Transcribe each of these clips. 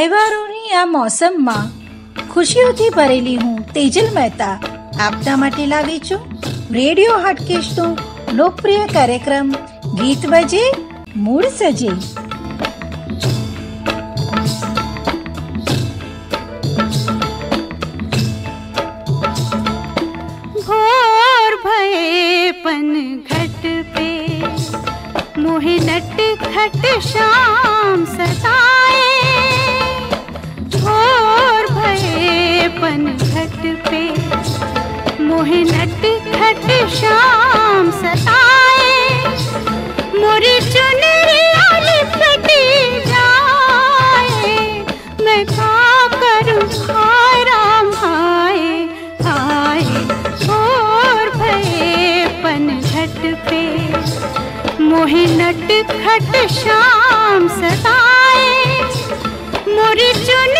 તહેવારોની આ મોસમમાં ખુશીઓથી ભરેલી હું તેજલ મહેતા આપના માટે લાવી છું. રેડિયો હાટકેશનો લોકપ્રિય કાર્યક્રમ ગીત બજે, મૂળ સજે. ભોર ભય પન ઘટ पे મોહે નટ ખટ શામ સતા भये पन घट पे मोहे नट खट शाम सताए मोरी चुनरिया लिपटी जाए मैं का करूं हाय राम हाय हाय और भये पन घट पे मोहे नट खट शाम सताए मोरी चुनरिया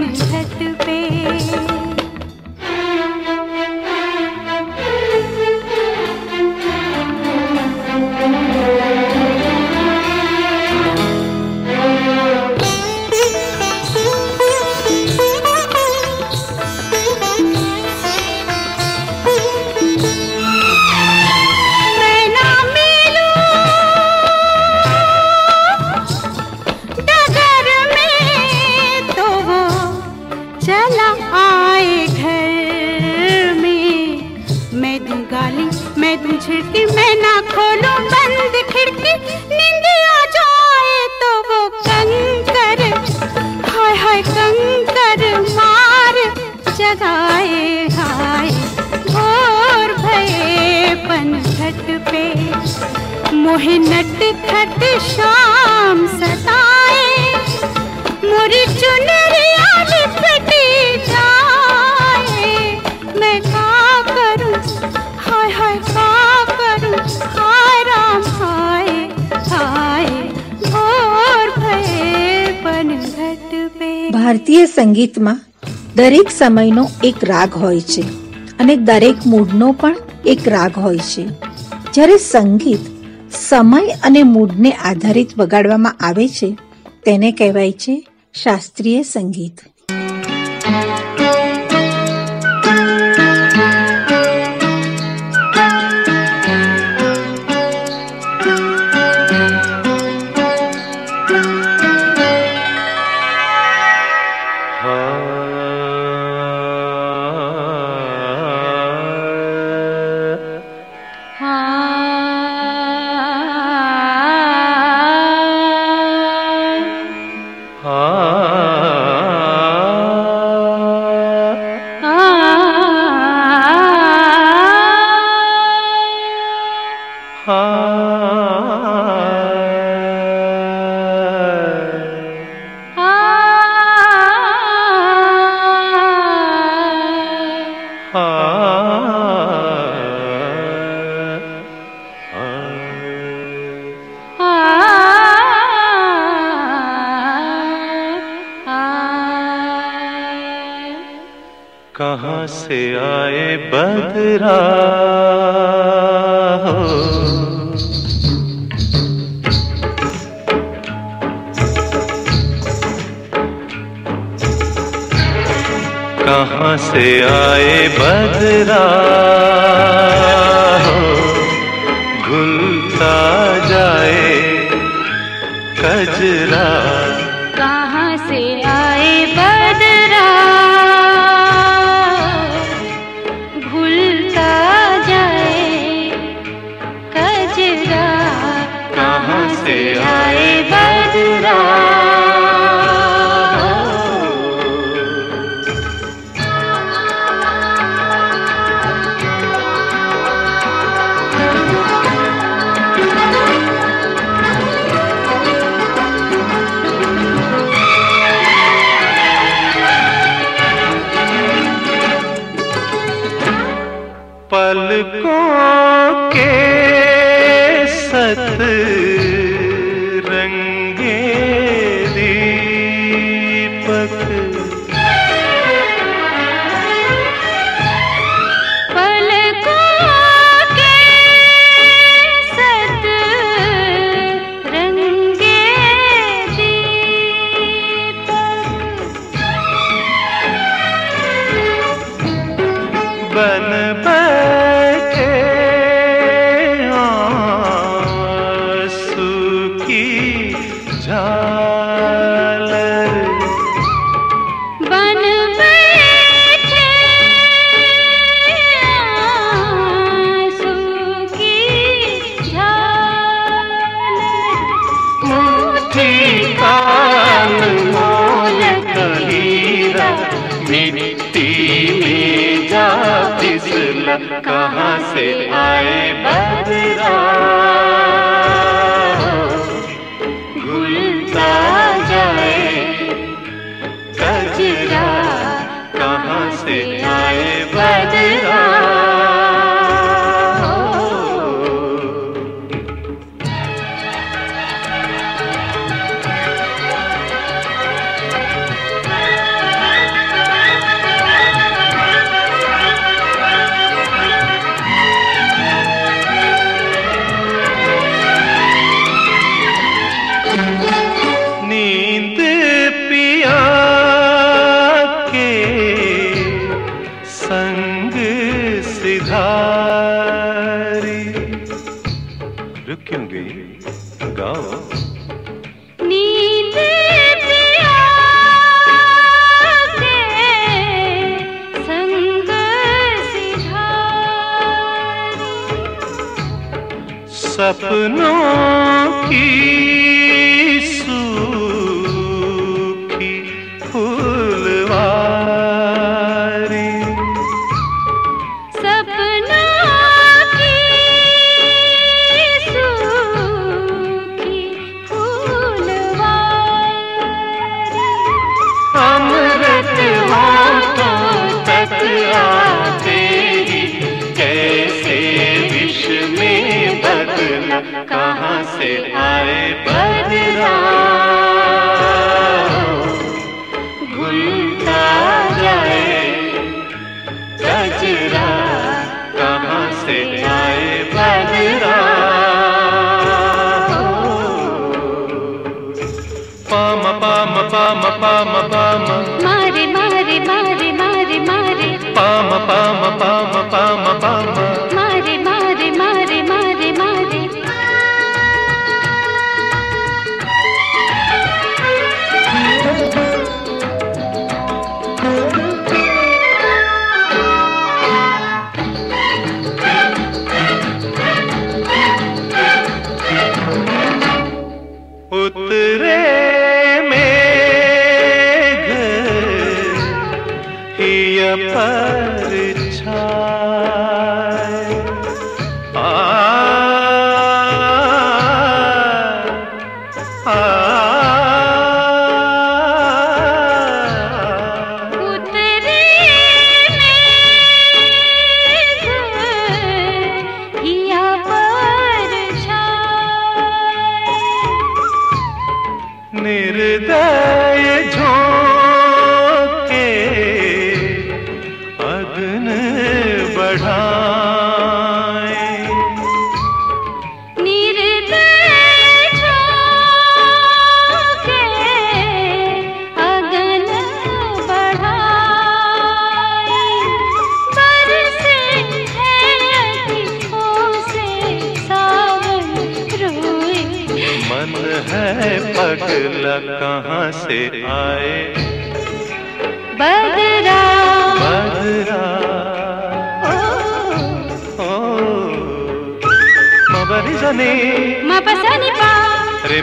भये દરેક સમયનો એક રાગ હોય છે અને દરેક મૂડનો પણ એક રાગ હોય છે. જ્યારે સંગીત સમય અને મૂડને આધારિત વગાડવામાં આવે છે, તેને કહેવાય છે શાસ્ત્રીય સંગીત.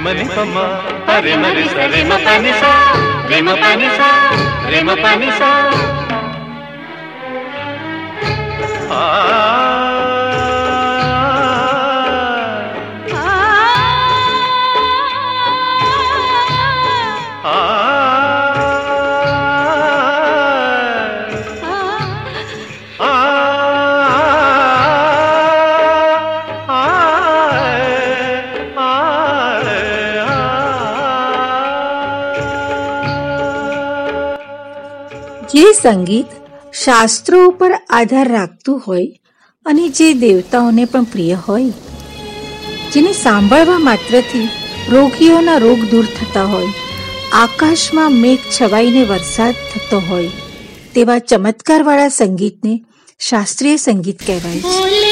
రిమని పమ్మ రిమని రిమ పనిస రిమ పనిస రిమ పనిస ఆ. સંગીત શાસ્ત્રો ઉપર આધાર રાખતું હોય અને જે દેવતાઓને પણ પ્રિય હોય, જેને સાંભળવા માત્રથી રોગીઓના રોગ દૂર થતા હોય, આકાશમાં મેઘ છવાઈને વરસાદ થતો હોય, તેવા ચમત્કારવાળા સંગીતને શાસ્ત્રીય સંગીત કહેવાય છે.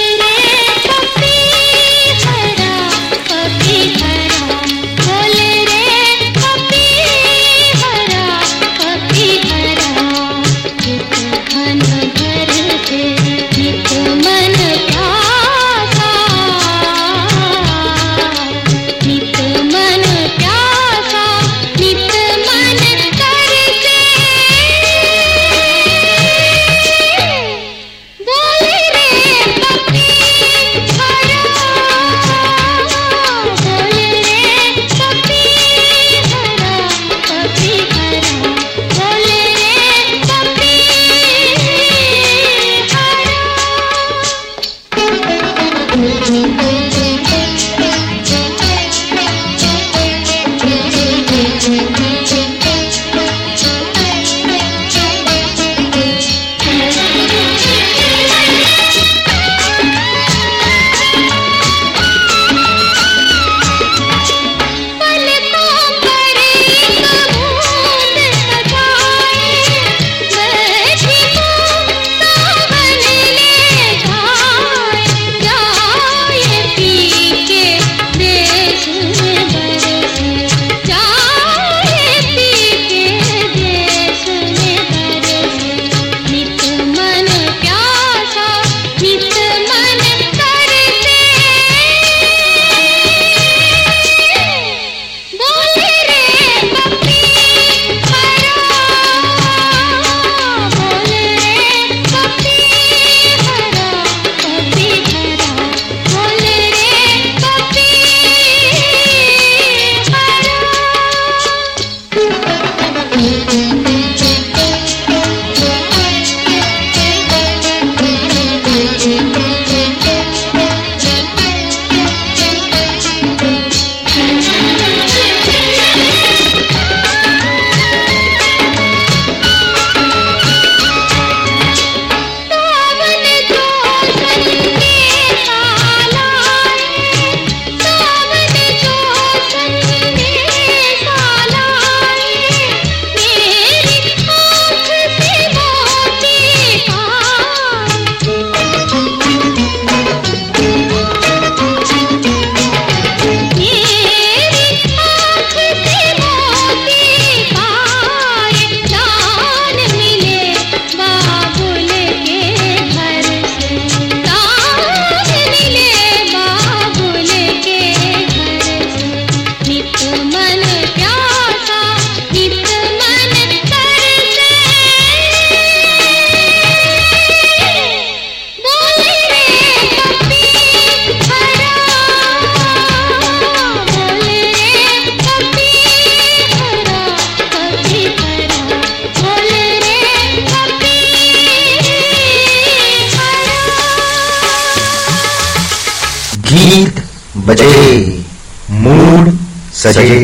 Saji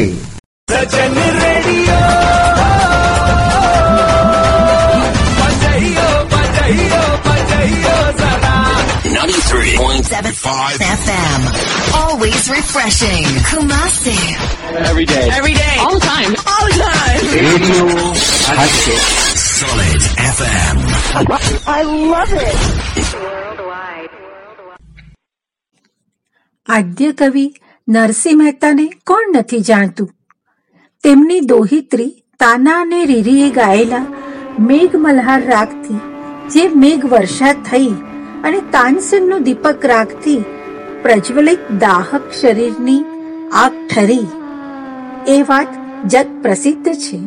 FM. Always refreshing. Kumasi. Every day. Every day. All the time. All the time. Radio Hatchet. Solid FM. I love it. do kavi Narsinh મહેતાને કોણ નથી જાણતું? તેમની દોહિત્રી તાના અને રીરીએ ગાયેલા મેઘ મલ્હાર રાગથી, જે મેઘ વર્ષા થઈ અને તાનસેનનું દીપક રાગથી પ્રજ્વલિત દાહક શરીરની આગ ઠરી. એ વાત જગ પ્રસિદ્ધ છે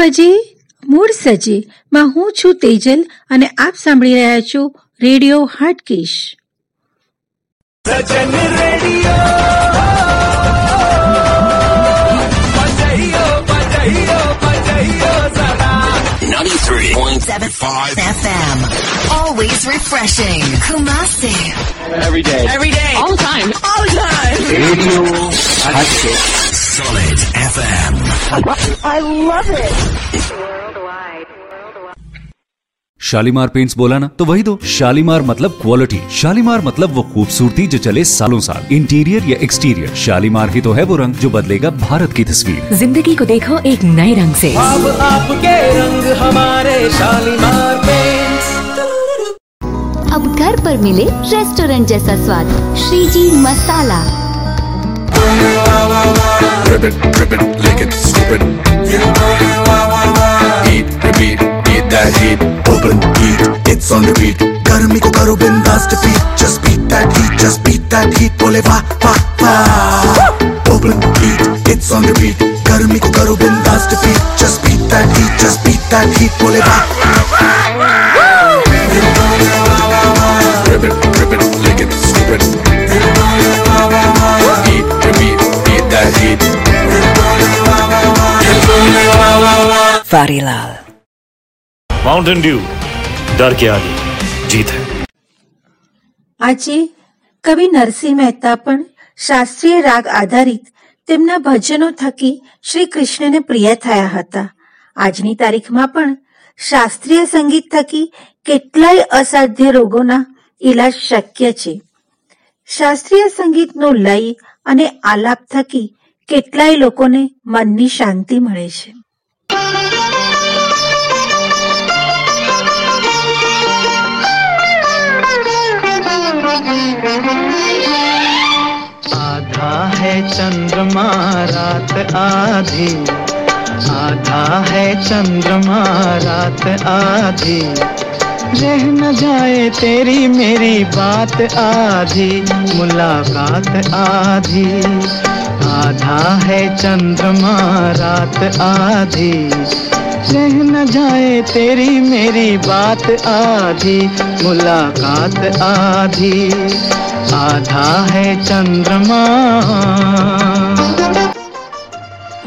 બજે મૂળ સજે માં હું છું તેજલ અને આપ સાંભળી રહ્યા છો રેડિયો હાટકેશ સજન FM. Always refreshing. Kumasi. Every day. Every day. All the time. All the time. Radio Hatchet. Solid FM. I love it. Shalimar paints बोला ना तो वही दो। शालीमार मतलब क्वालिटी शालीमार मतलब वो खूबसूरती जो चले सालों साल। इंटीरियर या एक्सटीरियर शालीमार ही तो है वो रंग जो बदलेगा भारत की तस्वीर। ज़िंदगी को देखो एक नए रंग से। अब आपके रंग हमारे शालीमार पेंट्स अब घर पर मिले रेस्टोरेंट जैसा स्वाद। श्रीजी मसाला। It's on repeat. गर्मी को करो बिंदास defeat. Just beat that heat, just beat that heat. बोले वाह वाह वाह. Open heat, it's on repeat. गर्मी को करो बिंदास defeat. Just beat that heat, just beat that heat. बोले वाह. Rip it, rip it, lick it, strip it. beat that heat. वारीलाल mountain Dew डर के आगे जीत है આજે કવિ નરસિંહ મહેતા પણ શાસ્ત્રીય રાગ આધારિત તેમના ભજનો થકી શ્રી કૃષ્ણને પ્રિય થયા હતા આજની તારીખમાં પણ શાસ્ત્રીય સંગીત થકી કેટલાય અસાધ્ય રોગોના ઈલાજ શક્ય છે શાસ્ત્રીય સંગીતનો લય અને આલાપ થકી કેટલાય લોકોને મનની શાંતિ મળે છે आधा है चंद्रमा रात आधी आधा है चंद्रमा रात आधी रह न जाए तेरी मेरी बात आधी मुलाकात आधी आधा है चंद्रमा रात आधी रह न जाए तेरी मेरी बात आधी मुलाकात आधी आधा है चंद्रमा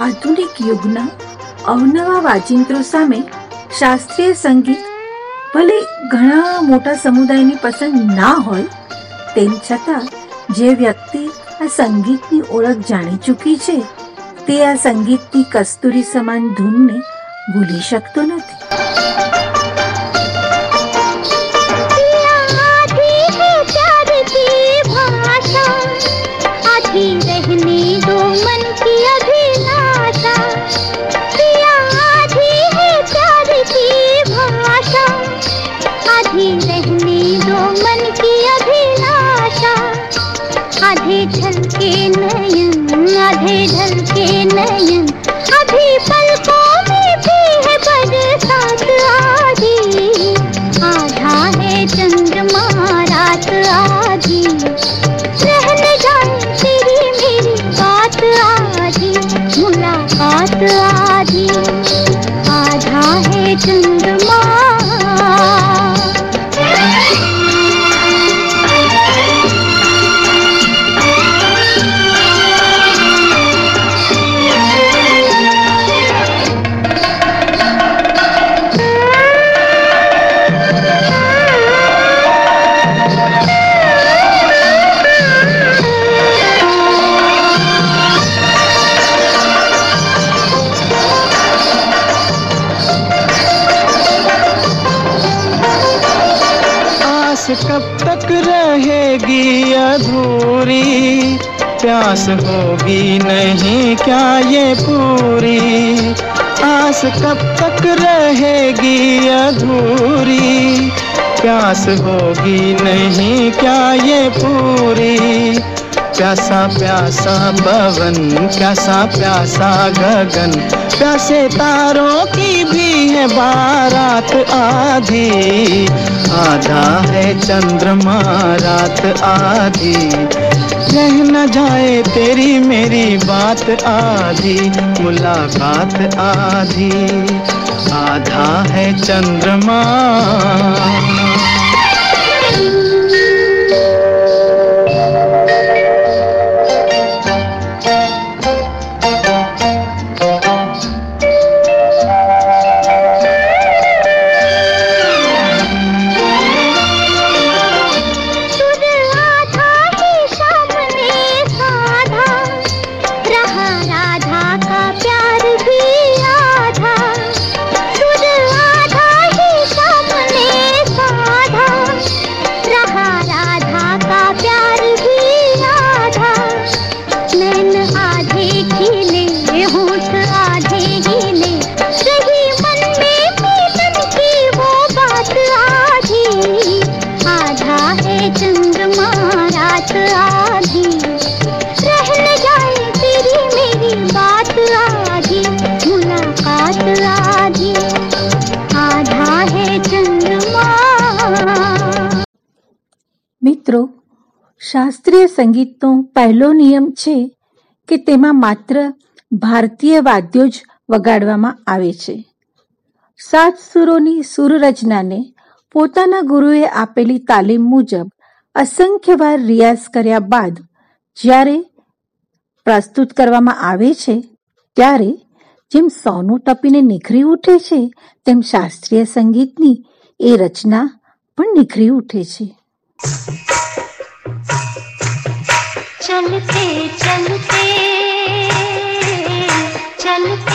આધુનિક યુગના અવનવા વાજિંત્રો સામે શાસ્ત્રીય સંગીત ભલે ઘણા મોટા સમુદાયની પસંદ ના હોય, તેમ છતાં જે વ્યક્તિ આ સંગીતની ઓળખ જાણી ચૂકી છે, તે આ સંગીતની કસ્તુરી સમાન ધૂનને ભૂલી શકતો નથી. प्यास होगी नहीं क्या ये पूरी? प्यासा प्यासा पवन, प्यासा प्यासा गगन। प्यासे तारों की भी है बारात आधी। आधा है चंद्रमा रात आधी। रह न जाए तेरी मेरी बात आधी, मुलाकात आधी। आधा है चंद्रमा। શાસ્ત્રીય સંગીતનો પહેલો નિયમ છે કે તેમાં માત્ર ભારતીય વાદ્યો જ વગાડવામાં આવે છે. સાત સુરોની સુરરચનાને પોતાના ગુરુએ આપેલી તાલીમ મુજબ અસંખ્ય વાર રિયાઝ કર્યા બાદ જ્યારે પ્રસ્તુત કરવામાં આવે છે, ત્યારે જેમ સોનું તપીને નિખરી ઉઠે છે, તેમ શાસ્ત્રીય સંગીતની એ રચના પણ નિખરી ઉઠે છે. चलते चलते चलते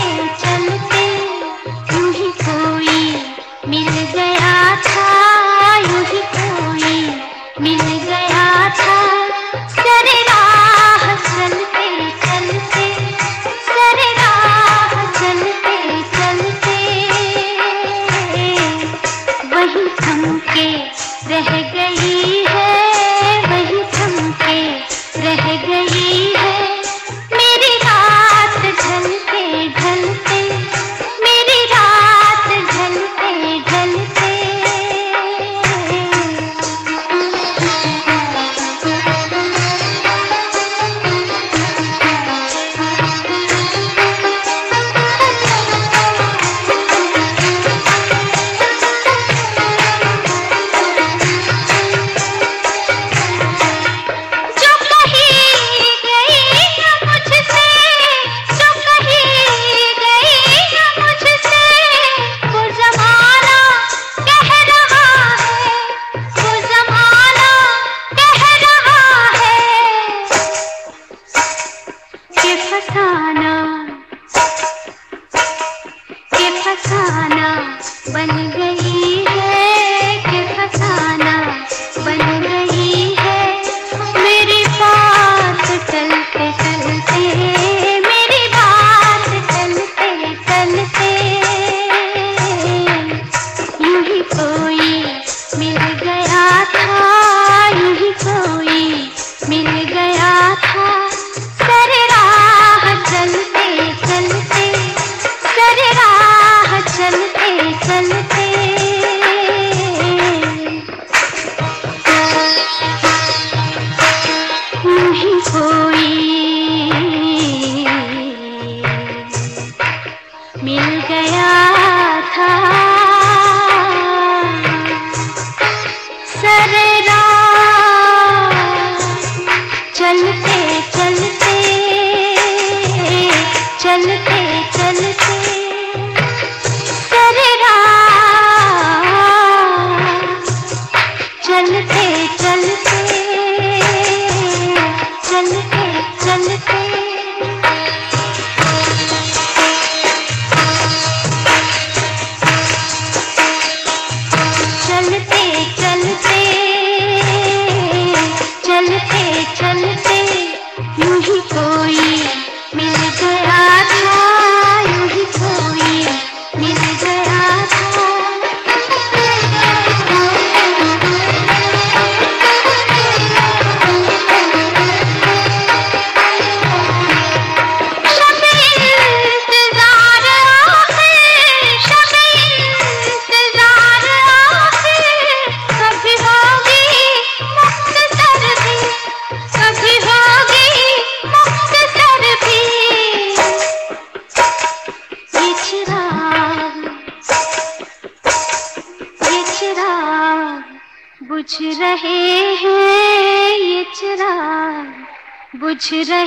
चिराग बुझ रहे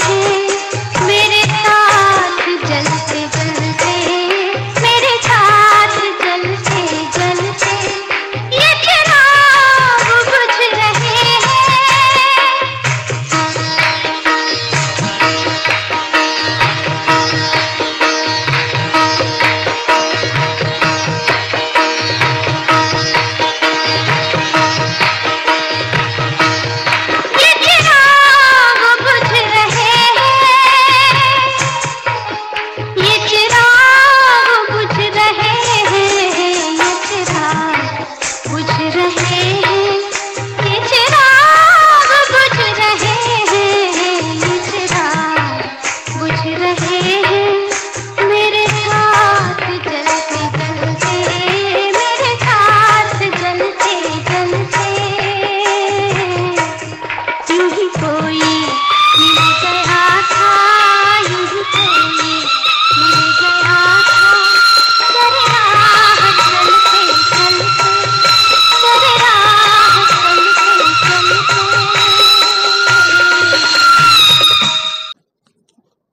हैं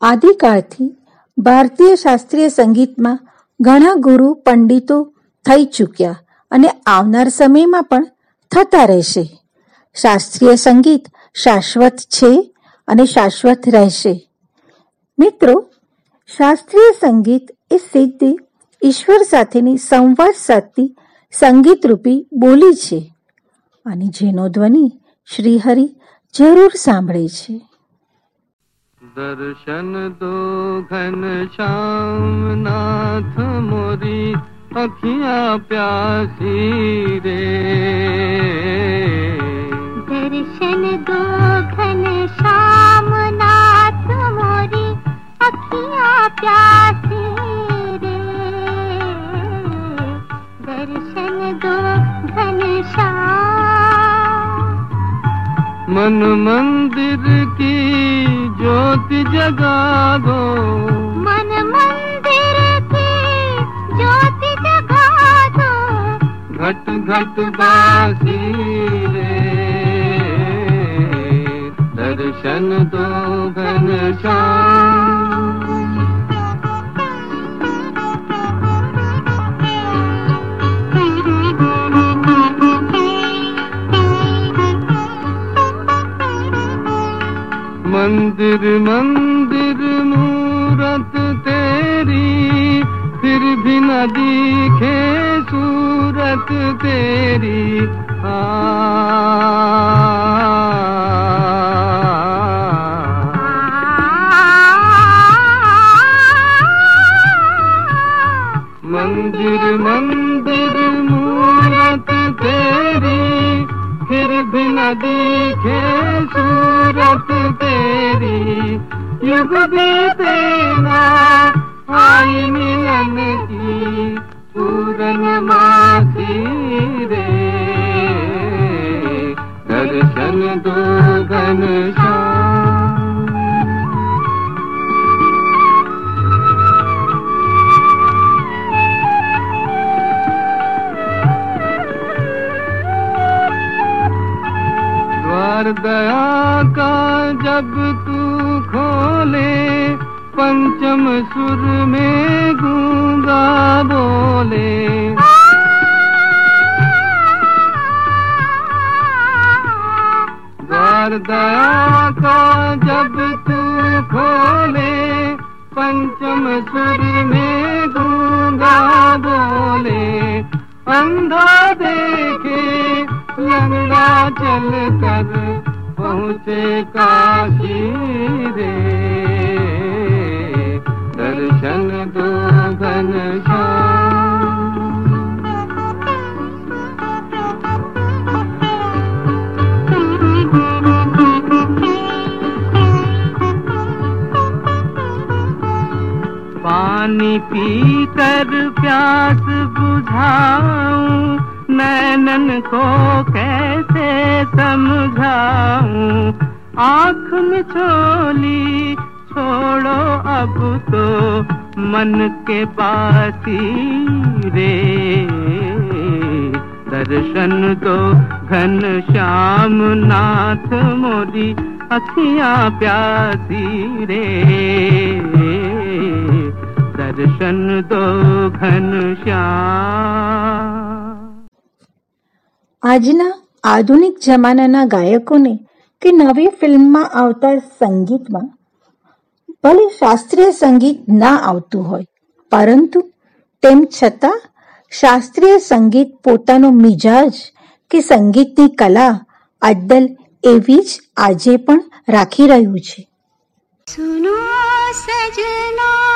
આદિકાળથી ભારતીય શાસ્ત્રીય સંગીતમાં ઘણા ગુરુ, પંડિતો થઈ ચૂક્યા અને આવનાર સમયમાં પણ થતા રહેશે. શાસ્ત્રીય સંગીત શાશ્વત છે અને શાશ્વત રહેશે. મિત્રો, શાસ્ત્રીય સંગીત એ સિદ્ધિ ઈશ્વર સાથેની સંવાદ સાધતી સંગીતરૂપી બોલી છે અને જેનો ધ્વનિ શ્રીહરિ જરૂર સાંભળે છે. दर्शन दो घन श्याम नाथ मोरी अखियां प्यासी रे दर्शन दो घन श्याम नाथ मोरी अखियां प्यासी रे दर्शन दो घन श्याम मन मंदिर की ज्योति जगा दो मन मंदिर की ज्योति जगा दो घट घट बासी रे। दर्शन दो घन श्याम मंदिर मंदिर मूरत तेरी फिर भी न दिखे सूरत तेरी आ दिखे सूरत तेरी युग बीते ना आई मिलन की पूरन मासी रे दर्शन दो घन दया का जब तू खोले, पंचम सुर में गूँगा बोले। द्वार दया का जब तू खोले, पंचम सुर में गूँगा बोले। अंधा देखे लंगड़ा चल कर પહોંચે કાશી રે દર્શન દો ઘન પાણી પીકર પ્યાસ બુઝાઉં नैनन को कैसे समझाऊं? आँख में छोली छोड़ो अब तो मन के बासी रे। दर्शन दो घन श्याम नाथ मोरी अखियाँ प्यासी रे। दर्शन दो घन श्याम આજના આધુનિક જમાનાના ગાયકોને કે નવી ફિલ્મમાં આવતા સંગીતમાં ભલે શાસ્ત્રીય સંગીત ના આવતું હોય, પરંતુ તેમ છતાં શાસ્ત્રીય સંગીત પોતાનો મિજાજ કે સંગીતની કલા અદ્દલ એવી જ આજે પણ રાખી રહ્યું છે. સુનો સજના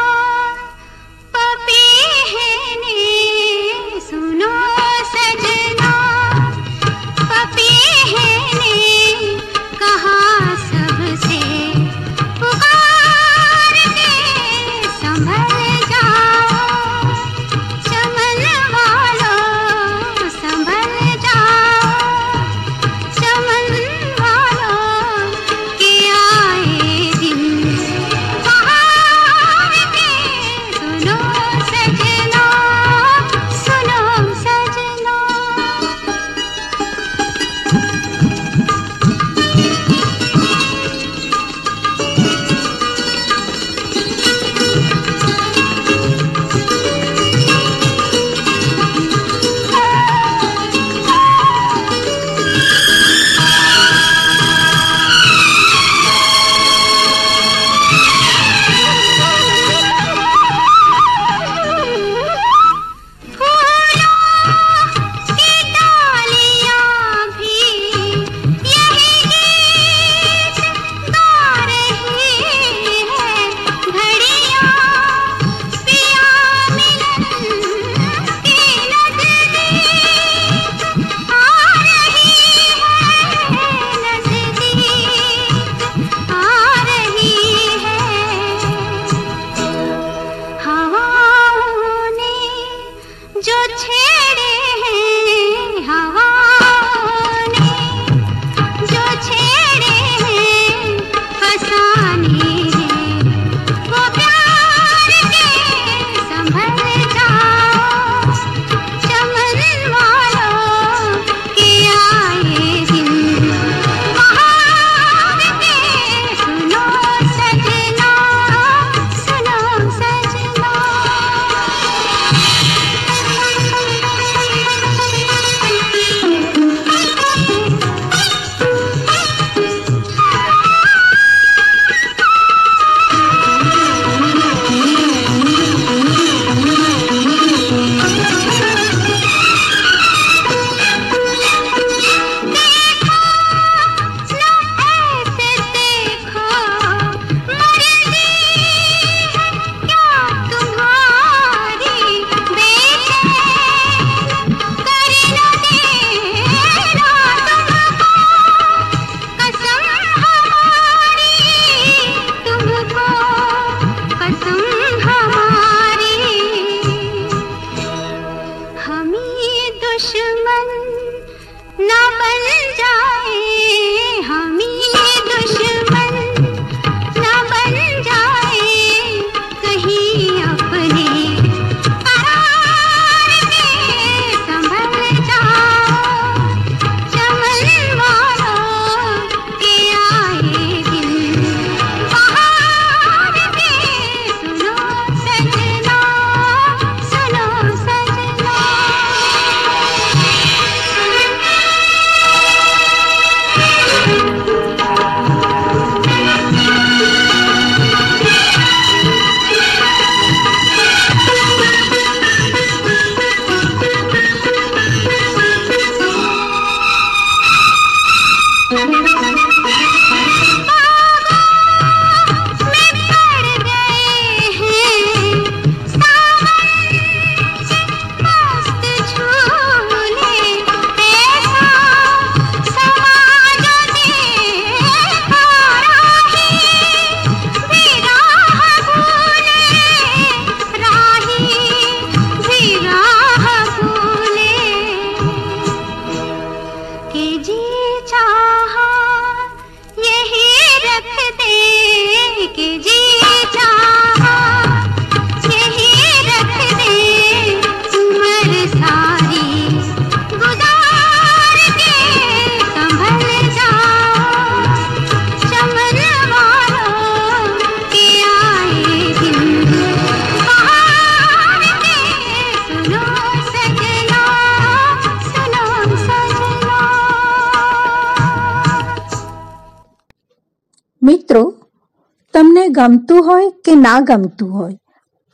ગમતું હોય કે ના ગમતું હોય.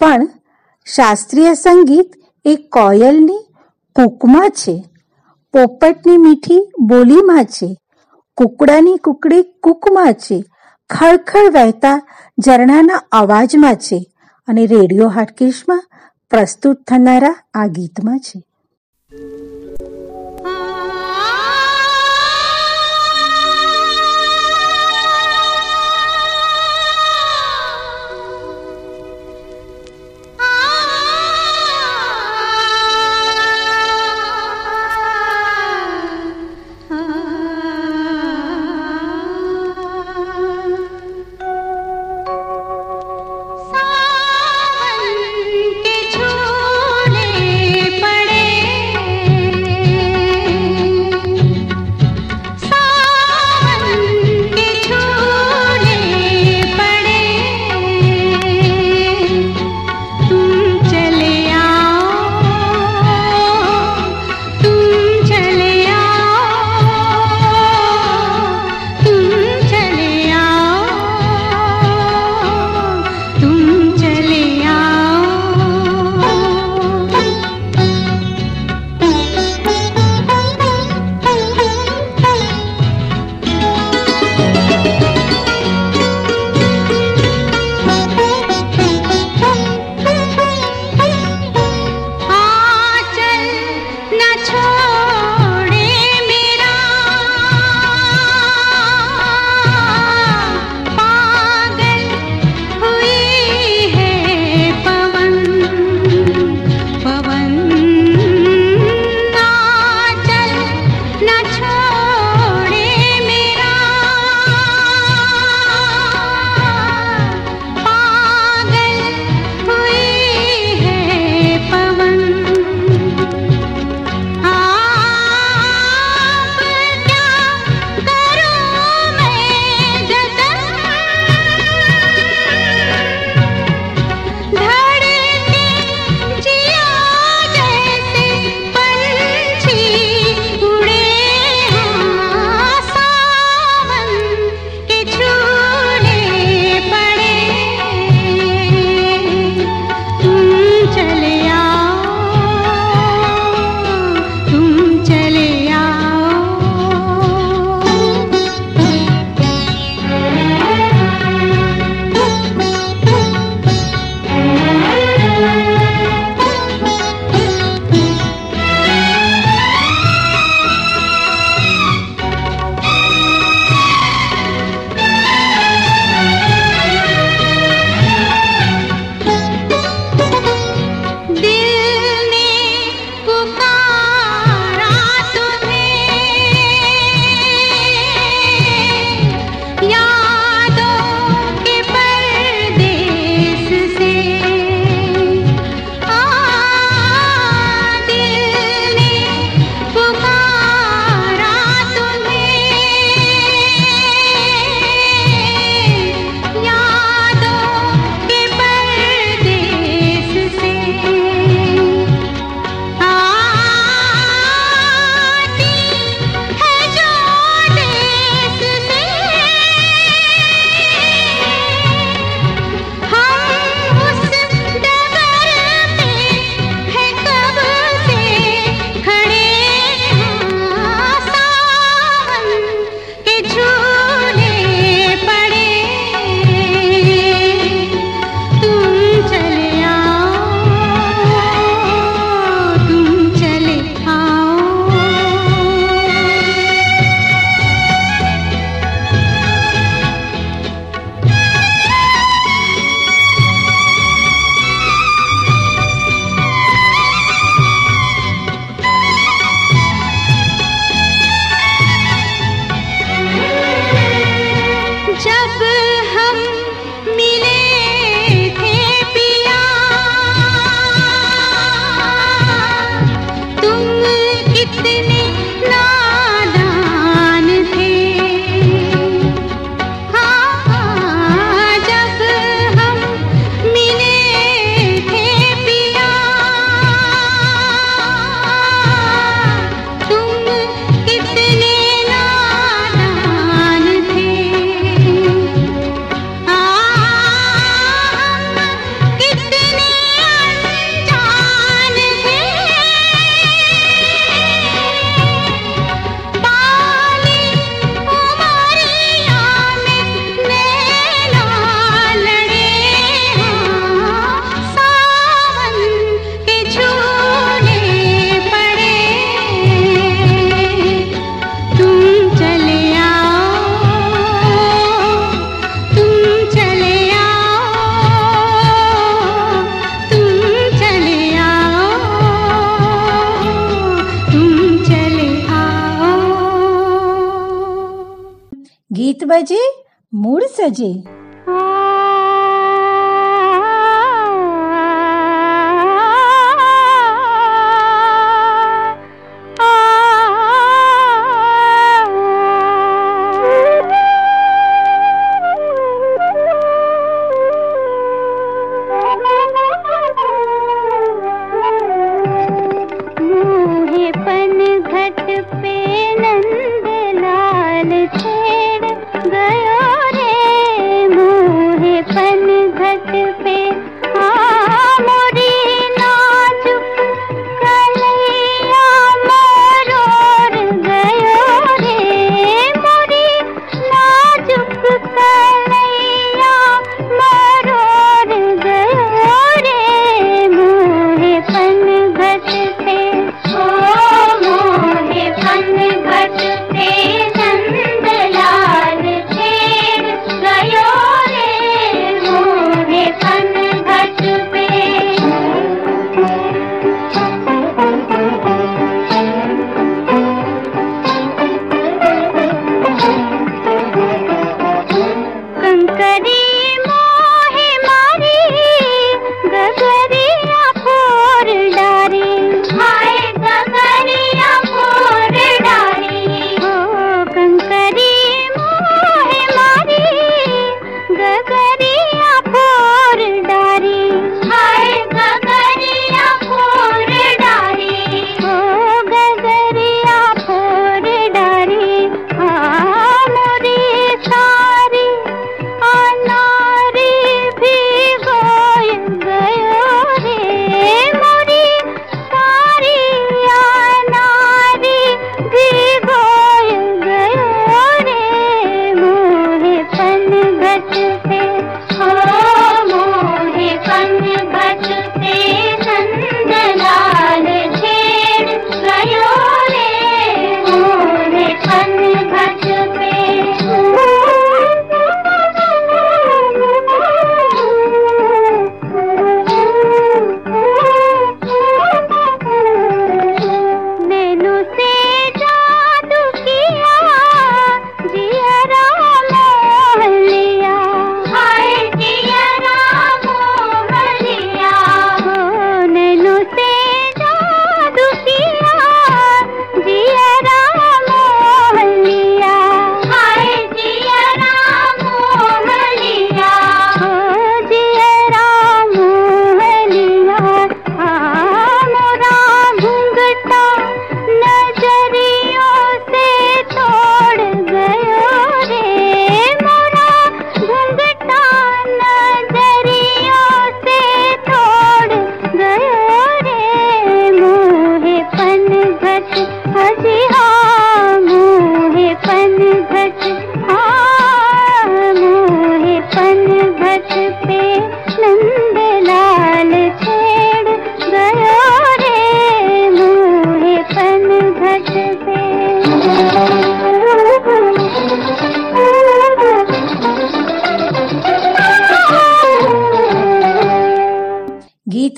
પણ શાસ્ત્રીય સંગીત એ કોયલની કૂકમાં છે, પોપટની મીઠી બોલીમાં છે, કુકડાની કુકડી કૂકમાં છે, ખળખળ વહેતા ઝરણાના અવાજમાં છે અને રેડિયો હાટકેશમાં પ્રસ્તુત થનારા આ ગીતમાં છે.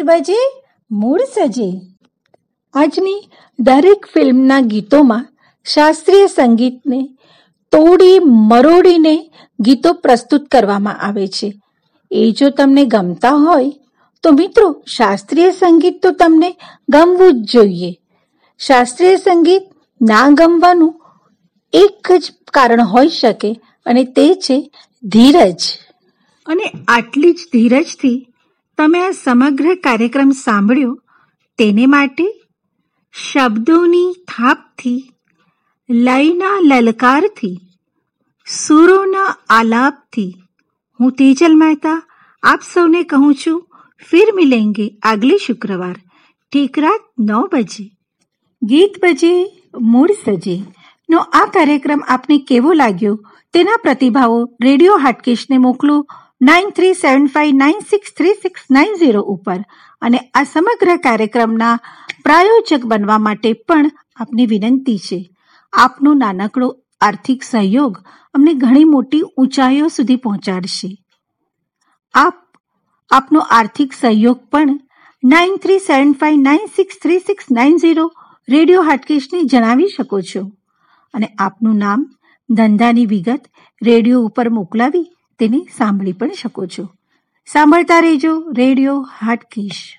બજે મૂળ સજે. આજની દરેક ફિલ્મના ગીતોમાં શાસ્ત્રીય સંગીતને તોડી મરોડીને ગીતો પ્રસ્તુત કરવામાં આવે છે. એ જો તમને ગમતા હોય, તો મિત્રો શાસ્ત્રીય સંગીત તો તમને ગમવું જ જોઈએ. શાસ્ત્રીય સંગીત ના ગમવાનું એક જ કારણ હોઈ શકે અને તે છે ધીરજ. અને આટલી જ ધીરજથી તમે આ સમગ્ર કાર્યક્રમ સાંભળ્યો તેને માટે શબ્દોની થાપથી, લયના લલકારથી, સુરોના આલાપથી હું તેજલ મહેતા આપ સૌને કહું છું, ફિર મિલેંગે આગલી શુક્રવાર, ઠીક રાત નવ બજે. ગીત બજે, મૂળ સજે. નો આ કાર્યક્રમ આપને કેવો લાગ્યો તેના પ્રતિભાવો રેડિયો હાટકેશને મોકલો nine three seven five nine six three six nine zero ઉપર અને આ સમગ્ર કાર્યક્રમના પ્રાયોજક બનવા માટે પણ આપની વિનંતી છે આપનો નાનકડો આર્થિક સહયોગ અમને ઘણી મોટી ઊંચાઈઓ સુધી પહોંચાડશે આપ આપનો આર્થિક સહયોગ પણ nine three seven five nine six three six nine zero radio હાટકેશને જણાવી શકો છો અને આપનું નામ ધંધાની વિગત રેડિયો ઉપર મોકલાવી તેને સાંભળી પણ શકો છો. સાંભળતા રહેજો રેડિયો હાટકીશ.